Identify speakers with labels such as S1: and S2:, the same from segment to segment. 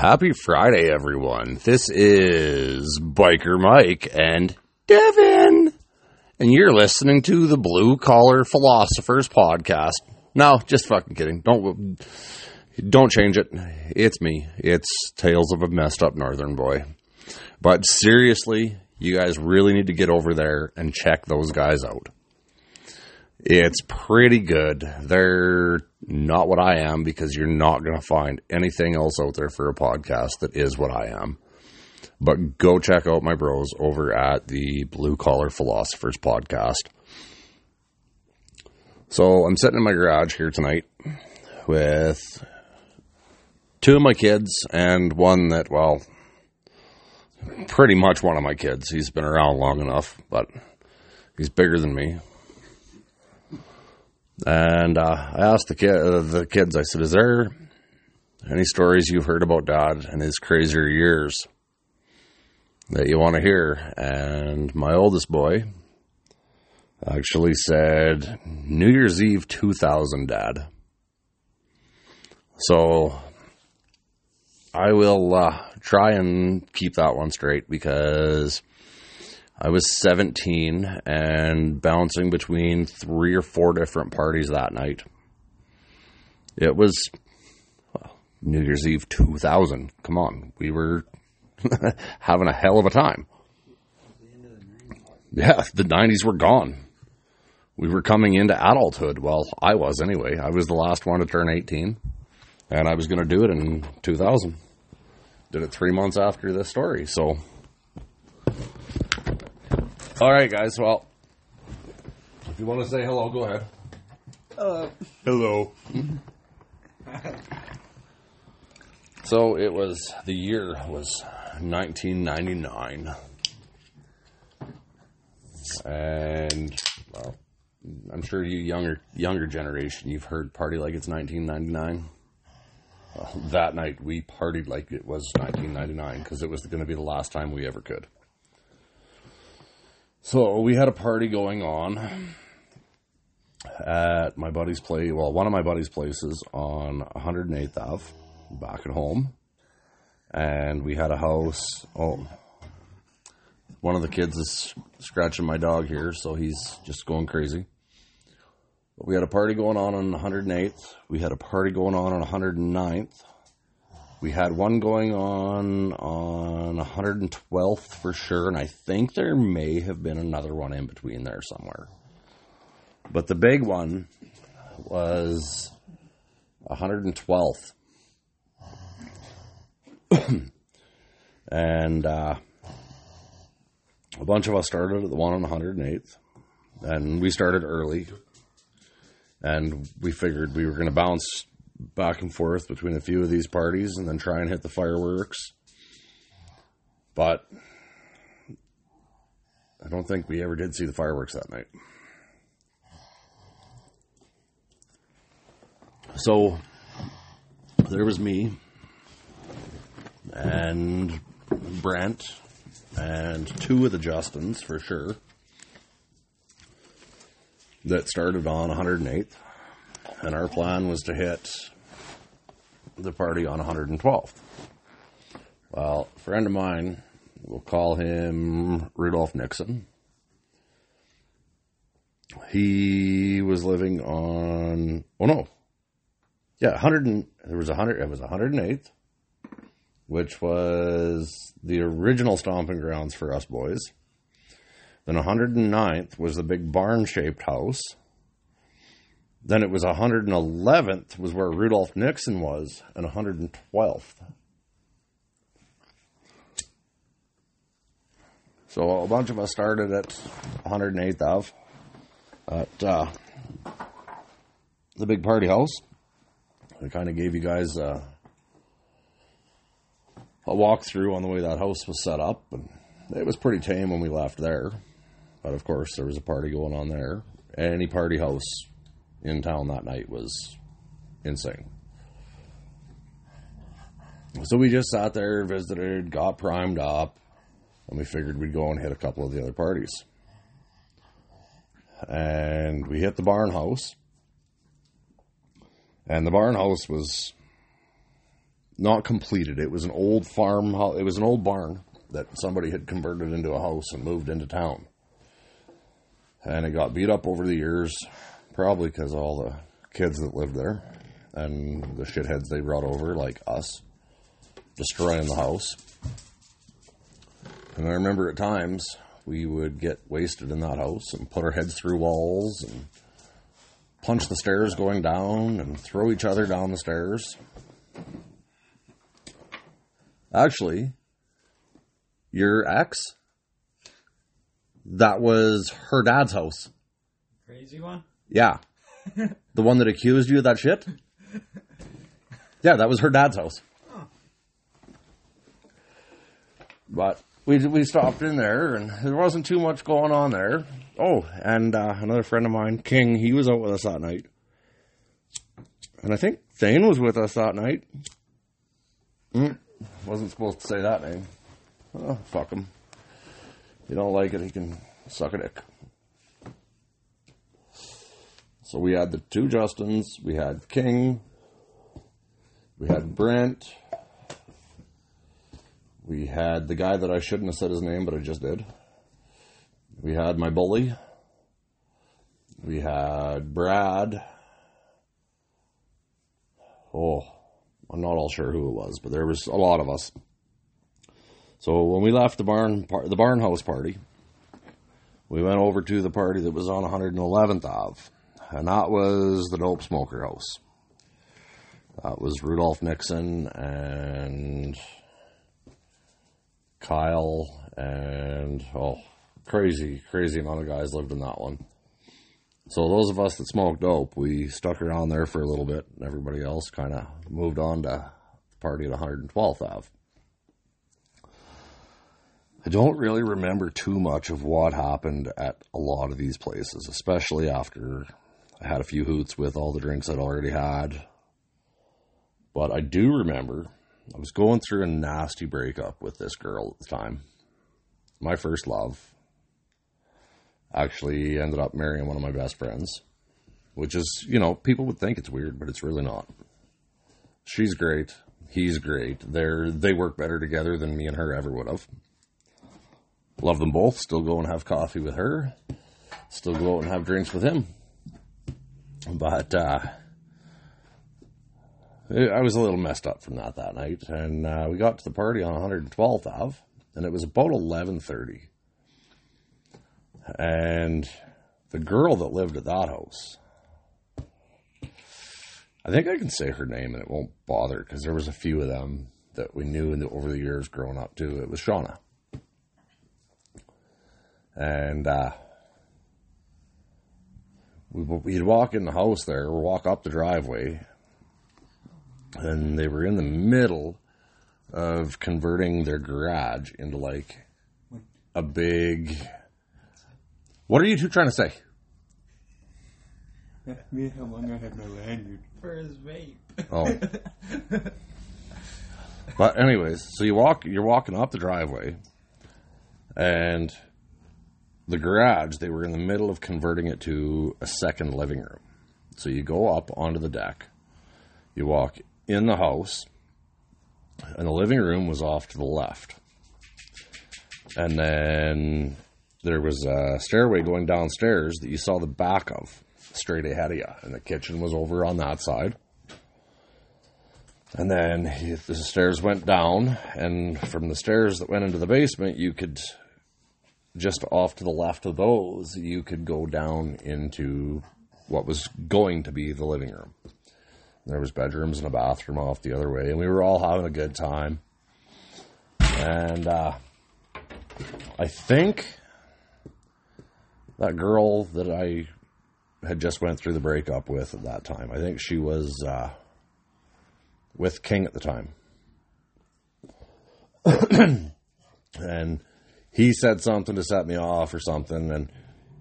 S1: Happy Friday, everyone. This is Biker Mike and Devin. And you're listening to the Blue Collar Philosophers podcast. No, just fucking kidding. Don't don't change it. It's me. It's Tales of a Messed Up Northern Boy. But seriously, you guys really need to get over there and check those guys out. It's pretty good. They're not what I am because you're not going to find anything else out there for a podcast that is what I am. But go check out my bros over at the Blue Collar Philosophers podcast. So I'm sitting in my garage here tonight with two of my kids and one that, well, pretty much one of my kids. He's been around long enough, but he's bigger than me. And uh, I asked the kid, uh, the kids, I said, "Is there any stories you've heard about Dad and his crazier years that you want to hear?" And my oldest boy actually said, "New Year's Eve 2000, Dad." So I will uh, try and keep that one straight because I was 17 and bouncing between three or four different parties that night. It was well, New Year's Eve 2000. Come on, we were having a hell of a time. Yeah, the 90s were gone. We were coming into adulthood. Well, I was anyway. I was the last one to turn 18, and I was going to do it in 2000. Did it three months after this story, so all right, guys. Well, if you want to say hello, go ahead.
S2: Uh, hello.
S1: Hello. so it was the year was 1999, and well, I'm sure you younger younger generation, you've heard "Party Like It's 1999." Well, that night we partied like it was 1999 because it was going to be the last time we ever could. So we had a party going on at my buddy's place. Well, one of my buddy's places on 108th Ave, back at home, and we had a house. Oh, one of the kids is scratching my dog here, so he's just going crazy. But we had a party going on on 108th. We had a party going on on 109th. We had one going on on 112th for sure, and I think there may have been another one in between there somewhere. But the big one was 112th. and uh, a bunch of us started at the one on 108th, and we started early. And we figured we were going to bounce back and forth between a few of these parties and then try and hit the fireworks. But I don't think we ever did see the fireworks that night. So there was me and Brent and two of the Justins for sure that started on 108th and our plan was to hit the party on 112th. Well, a friend of mine, we'll call him Rudolph Nixon. He was living on, oh no, yeah, 100. And, there was a 100. It was 108th, which was the original stomping grounds for us boys. Then 109th was the big barn shaped house then it was 111th was where Rudolph Nixon was, and 112th. So a bunch of us started at 108th Ave at uh, the big party house. I kind of gave you guys uh, a walkthrough on the way that house was set up, and it was pretty tame when we left there. But of course, there was a party going on there. Any party house in town that night was insane. So we just sat there, visited, got primed up, and we figured we'd go and hit a couple of the other parties. And we hit the barn house. And the barn house was not completed. It was an old farm. It was an old barn that somebody had converted into a house and moved into town. And it got beat up over the years, probably because all the kids that lived there and the shitheads they brought over, like us, destroying the house. And I remember at times we would get wasted in that house and put our heads through walls and punch the stairs going down and throw each other down the stairs. Actually, your ex, that was her dad's house.
S2: Crazy one?
S1: Yeah. the one that accused you of that shit? Yeah, that was her dad's house. But we we stopped in there, and there wasn't too much going on there. Oh, and uh, another friend of mine, King, he was out with us that night, and I think Thane was with us that night. Mm, wasn't supposed to say that name. Oh, fuck him. If you don't like it, he can suck a dick. So we had the two Justins, we had King, we had Brent, we had the guy that I shouldn't have said his name, but I just did. We had my bully. We had Brad. Oh, I'm not all sure who it was, but there was a lot of us. So when we left the barn, the barn house party, we went over to the party that was on 111th Ave, and that was the Dope Smoker House. That was Rudolph Nixon and Kyle and oh, crazy, crazy amount of guys lived in that one. So those of us that smoked dope, we stuck around there for a little bit, and everybody else kind of moved on to the party at 112th Ave. I don't really remember too much of what happened at a lot of these places, especially after I had a few hoots with all the drinks I'd already had. But I do remember I was going through a nasty breakup with this girl at the time. My first love. Actually ended up marrying one of my best friends, which is, you know, people would think it's weird, but it's really not. She's great. He's great. They're they work better together than me and her ever would have. Love them both. Still go and have coffee with her. Still go out and have drinks with him. But uh, I was a little messed up from that that night, and uh, we got to the party on 112th Ave, and it was about 11:30, and the girl that lived at that house, I think I can say her name and it won't bother because there was a few of them that we knew in the, over the years growing up too. It was Shauna, and uh, we, we'd walk in the house there, or walk up the driveway and they were in the middle of converting their garage into like a big. What are you two trying to say?
S3: Me, how long I had my lanyard.
S2: For his vape.
S1: Oh. but anyways, so you walk, you're walking up the driveway, and the garage. They were in the middle of converting it to a second living room. So you go up onto the deck, you walk in the house, and the living room was off to the left. And then there was a stairway going downstairs that you saw the back of straight ahead of you, and the kitchen was over on that side. And then the stairs went down, and from the stairs that went into the basement, you could just off to the left of those, you could go down into what was going to be the living room. There was bedrooms and a bathroom off the other way, and we were all having a good time. And uh, I think that girl that I had just went through the breakup with at that time, I think she was uh, with King at the time. and he said something to set me off or something, and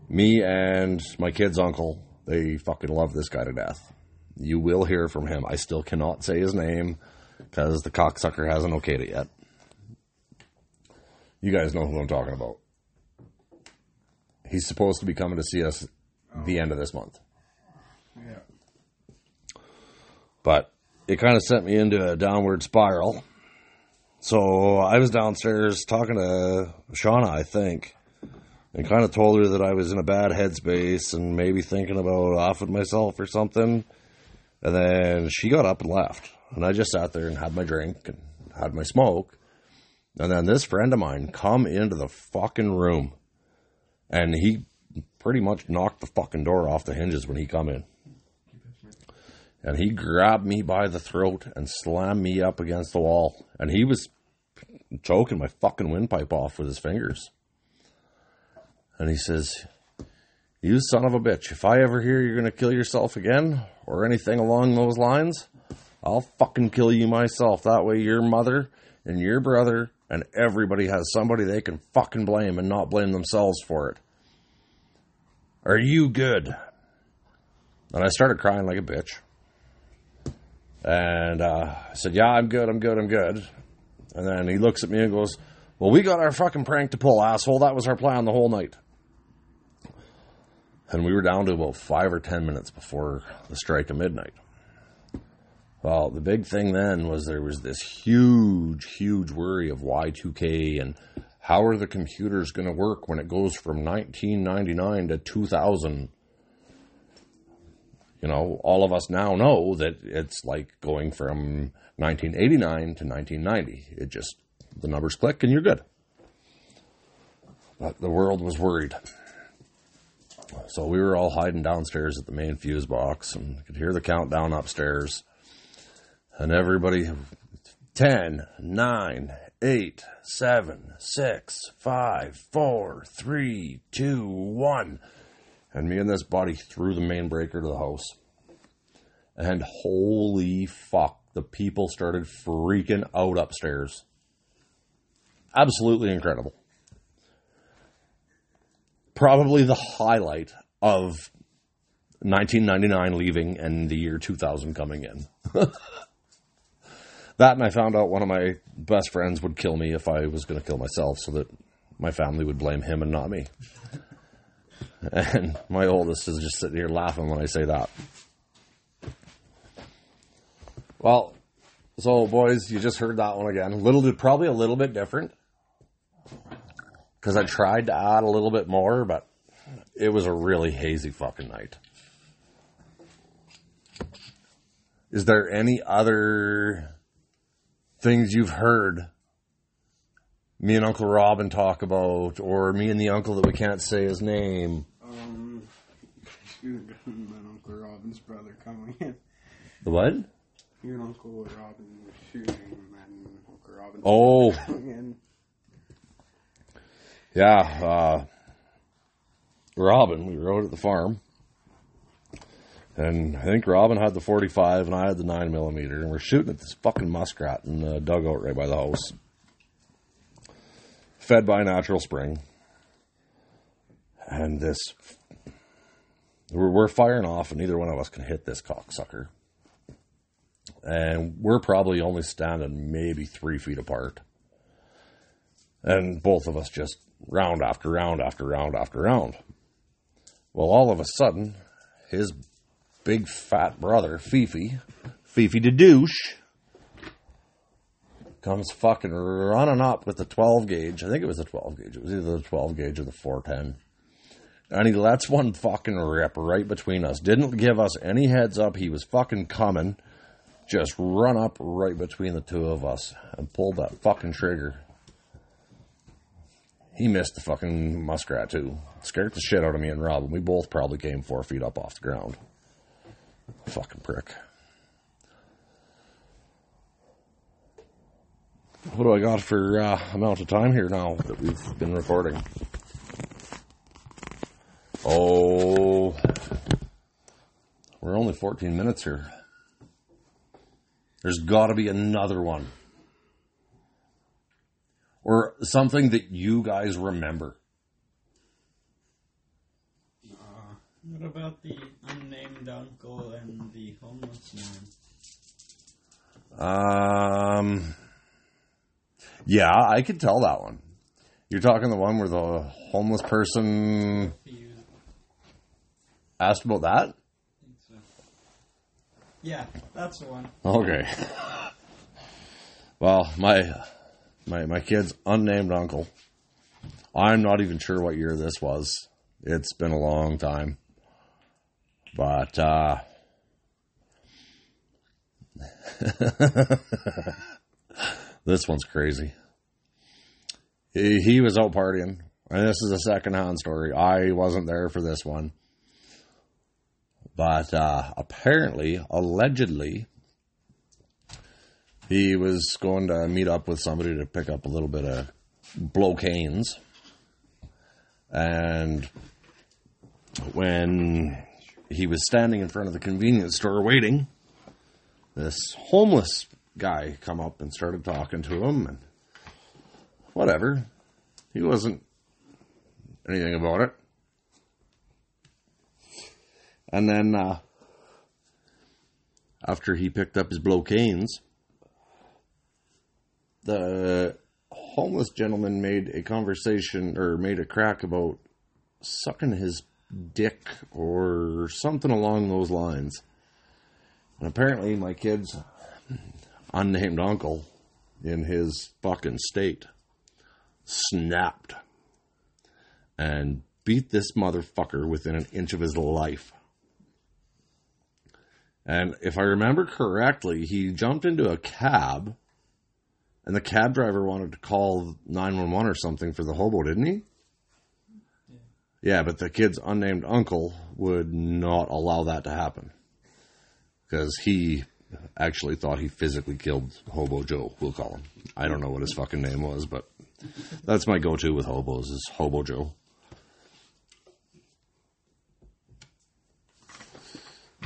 S1: me and my kid's uncle, they fucking love this guy to death. You will hear from him. I still cannot say his name because the cocksucker hasn't okayed it yet. You guys know who I'm talking about. He's supposed to be coming to see us the end of this month.
S3: Yeah.
S1: But it kind of sent me into a downward spiral. So I was downstairs talking to Shauna, I think, and kind of told her that I was in a bad headspace and maybe thinking about offing myself or something. And then she got up and left. And I just sat there and had my drink and had my smoke. And then this friend of mine come into the fucking room and he pretty much knocked the fucking door off the hinges when he come in. And he grabbed me by the throat and slammed me up against the wall. And he was choking my fucking windpipe off with his fingers. And he says, You son of a bitch, if I ever hear you're going to kill yourself again or anything along those lines, I'll fucking kill you myself. That way your mother and your brother and everybody has somebody they can fucking blame and not blame themselves for it. Are you good? And I started crying like a bitch. And uh, I said, Yeah, I'm good, I'm good, I'm good. And then he looks at me and goes, Well, we got our fucking prank to pull, asshole. That was our plan the whole night. And we were down to about five or ten minutes before the strike of midnight. Well, the big thing then was there was this huge, huge worry of Y2K and how are the computers going to work when it goes from 1999 to 2000? You know, all of us now know that it's like going from 1989 to 1990. It just, the numbers click and you're good. But the world was worried. So we were all hiding downstairs at the main fuse box and could hear the countdown upstairs. And everybody, 10, 9, 8, 7, 6, 5, 4, 3, 2, 1. And me and this buddy threw the main breaker to the house. And holy fuck, the people started freaking out upstairs. Absolutely incredible. Probably the highlight of 1999 leaving and the year 2000 coming in. that and I found out one of my best friends would kill me if I was going to kill myself so that my family would blame him and not me. And my oldest is just sitting here laughing when I say that. Well, so boys, you just heard that one again. Little probably a little bit different because I tried to add a little bit more, but it was a really hazy fucking night. Is there any other things you've heard me and Uncle Robin talk about, or me and the uncle that we can't say his name?
S3: Um, you and Uncle Robin's brother coming in.
S1: The what?
S3: You and Uncle Robin were shooting, and Uncle Robin
S1: Oh,
S3: coming in.
S1: yeah. Uh, Robin, we rode at the farm. And I think Robin had the 45 and I had the 9 millimeter, and we're shooting at this fucking muskrat in the dugout right by the house. Fed by a natural spring. And this. We're, we're firing off, and neither one of us can hit this cocksucker. And we're probably only standing maybe three feet apart. And both of us just round after round after round after round. Well, all of a sudden, his big fat brother, Fifi, Fifi the douche, comes fucking running up with the 12 gauge. I think it was the 12 gauge. It was either the 12 gauge or the 410. And he lets one fucking rip right between us. Didn't give us any heads up. He was fucking coming. Just run up right between the two of us and pulled that fucking trigger. He missed the fucking muskrat too. Scared the shit out of me and Robin. We both probably came four feet up off the ground. Fucking prick. What do I got for uh, amount of time here now that we've been recording? Oh, we're only 14 minutes here. There's got to be another one. Or something that you guys remember.
S2: What about the unnamed uncle and the homeless man?
S1: Um, yeah, I could tell that one. You're talking the one where the homeless person asked about that?
S2: So. Yeah, that's the one.
S1: Okay. Well, my my my kid's unnamed uncle. I'm not even sure what year this was. It's been a long time. But uh this one's crazy. He, he was out partying, and this is a second-hand story. I wasn't there for this one, but uh, apparently, allegedly, he was going to meet up with somebody to pick up a little bit of blocanes, and when he was standing in front of the convenience store waiting, this homeless guy come up and started talking to him and whatever. He wasn't anything about it. And then uh, after he picked up his blocanes, the homeless gentleman made a conversation or made a crack about sucking his dick or something along those lines. And apparently, my kid's unnamed uncle in his fucking state snapped and beat this motherfucker within an inch of his life. And if I remember correctly, he jumped into a cab and the cab driver wanted to call 911 or something for the hobo, didn't he? Yeah, but the kid's unnamed uncle would not allow that to happen because he actually thought he physically killed Hobo Joe. We'll call him. I don't know what his fucking name was, but that's my go-to with hobos is Hobo Joe.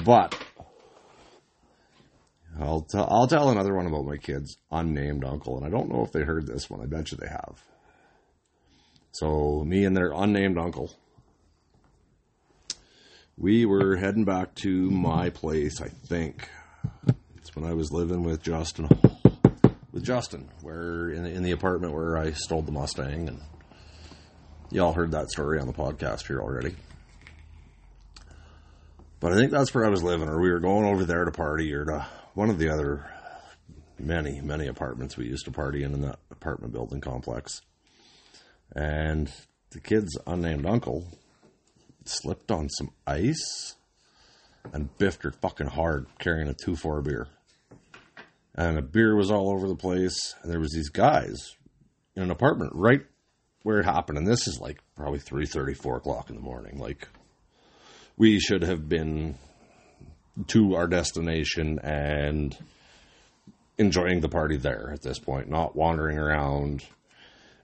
S1: But I'll tell I'll tell another one about my kid's unnamed uncle, and I don't know if they heard this one. I bet you they have. So me and their unnamed uncle, we were heading back to my place. I think it's when I was living with Justin, with Justin, where in the, in the apartment where I stole the Mustang, and y'all heard that story on the podcast here already. But I think that's where I was living, or we were going over there to party, or to one of the other many, many apartments we used to party in in that apartment building complex. And the kid's unnamed uncle slipped on some ice and biffed her fucking hard carrying a 2-4 beer. And the beer was all over the place. And there was these guys in an apartment right where it happened. And this is like probably 3.30, 4 o'clock in the morning. Like, we should have been to our destination and enjoying the party there at this point, not wandering around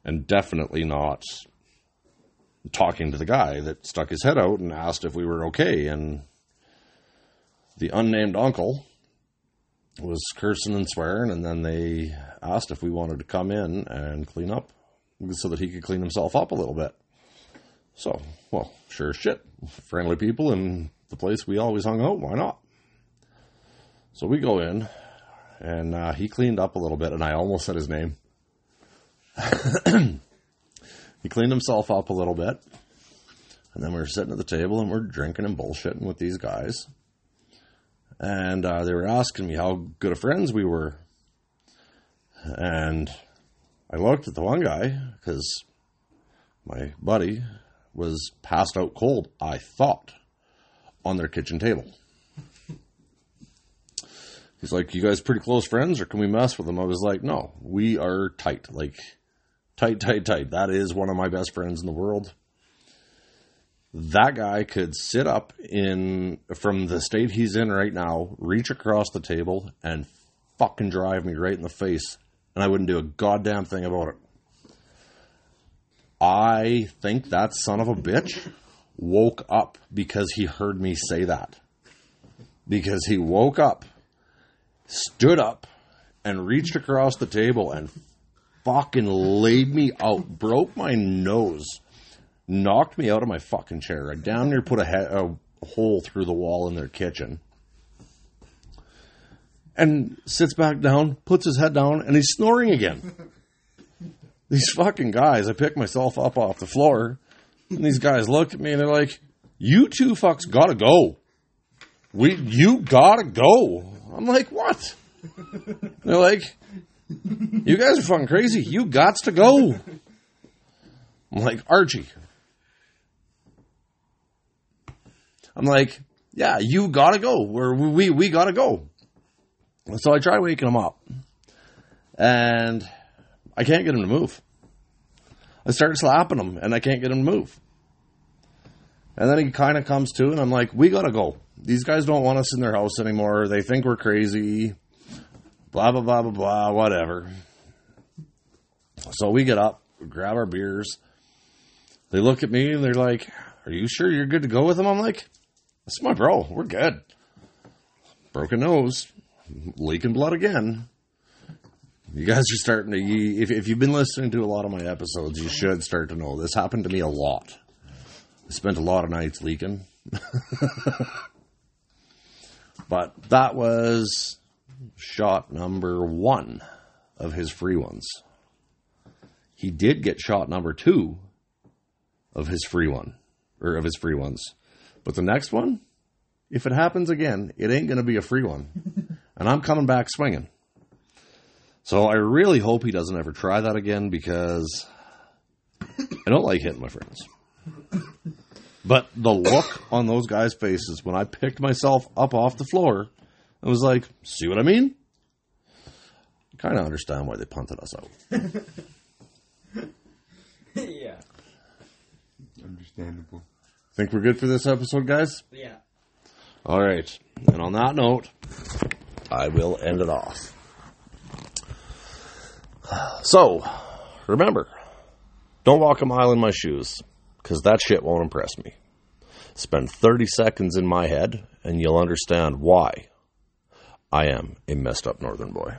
S1: and definitely not talking to the guy that stuck his head out and asked if we were okay. And the unnamed uncle was cursing and swearing, and then they asked if we wanted to come in and clean up so that he could clean himself up a little bit. So, well, sure shit. Friendly people in the place we always hung out. Why not? So we go in, and uh, he cleaned up a little bit, and I almost said his name. he cleaned himself up a little bit, and then we were sitting at the table and we're drinking and bullshitting with these guys. And uh, they were asking me how good of friends we were. And I looked at the one guy because my buddy was passed out cold, I thought, on their kitchen table. He's like, You guys pretty close friends, or can we mess with them? I was like, No, we are tight. Like, tight, tight, tight. That is one of my best friends in the world. That guy could sit up in from the state he's in right now, reach across the table, and fucking drive me right in the face, and I wouldn't do a goddamn thing about it. I think that son of a bitch woke up because he heard me say that. Because he woke up, stood up, and reached across the table and fucking laid me out, broke my nose, knocked me out of my fucking chair. I damn near put a, he- a hole through the wall in their kitchen. And sits back down, puts his head down, and he's snoring again. these fucking guys, I pick myself up off the floor, and these guys look at me and they're like, You two fucks gotta go. we you gotta go. I'm like, what? They're like, you guys are fucking crazy. You gots to go. I'm like, Archie. I'm like, yeah, you gotta go. Or we we gotta go. And so I try waking him up, and I can't get him to move. I start slapping him, and I can't get him to move. And then he kind of comes to, and I'm like, we gotta go. These guys don't want us in their house anymore. They think we're crazy. Blah, blah, blah, blah, blah, whatever. So we get up, grab our beers. They look at me and they're like, Are you sure you're good to go with them? I'm like, That's my bro. We're good. Broken nose, leaking blood again. You guys are starting to, you- if, if you've been listening to a lot of my episodes, you should start to know this happened to me a lot. I spent a lot of nights leaking. but that was shot number one of his free ones. He did get shot number two of his free one, or of his free ones. But the next one, if it happens again, it ain't going to be a free one. and I'm coming back swinging. So I really hope he doesn't ever try that again because I don't like hitting my friends. But the look on those guys' faces when I picked myself up off the floor, I was like, see what I mean? I kind of understand why they punted us out.
S2: yeah.
S3: Understandable.
S1: Think we're good for this episode, guys?
S2: Yeah.
S1: All right. And on that note, I will end it off. So, remember, don't walk a mile in my shoes, because that shit won't impress me. Spend 30 seconds in my head, and you'll understand why I am a messed up northern boy.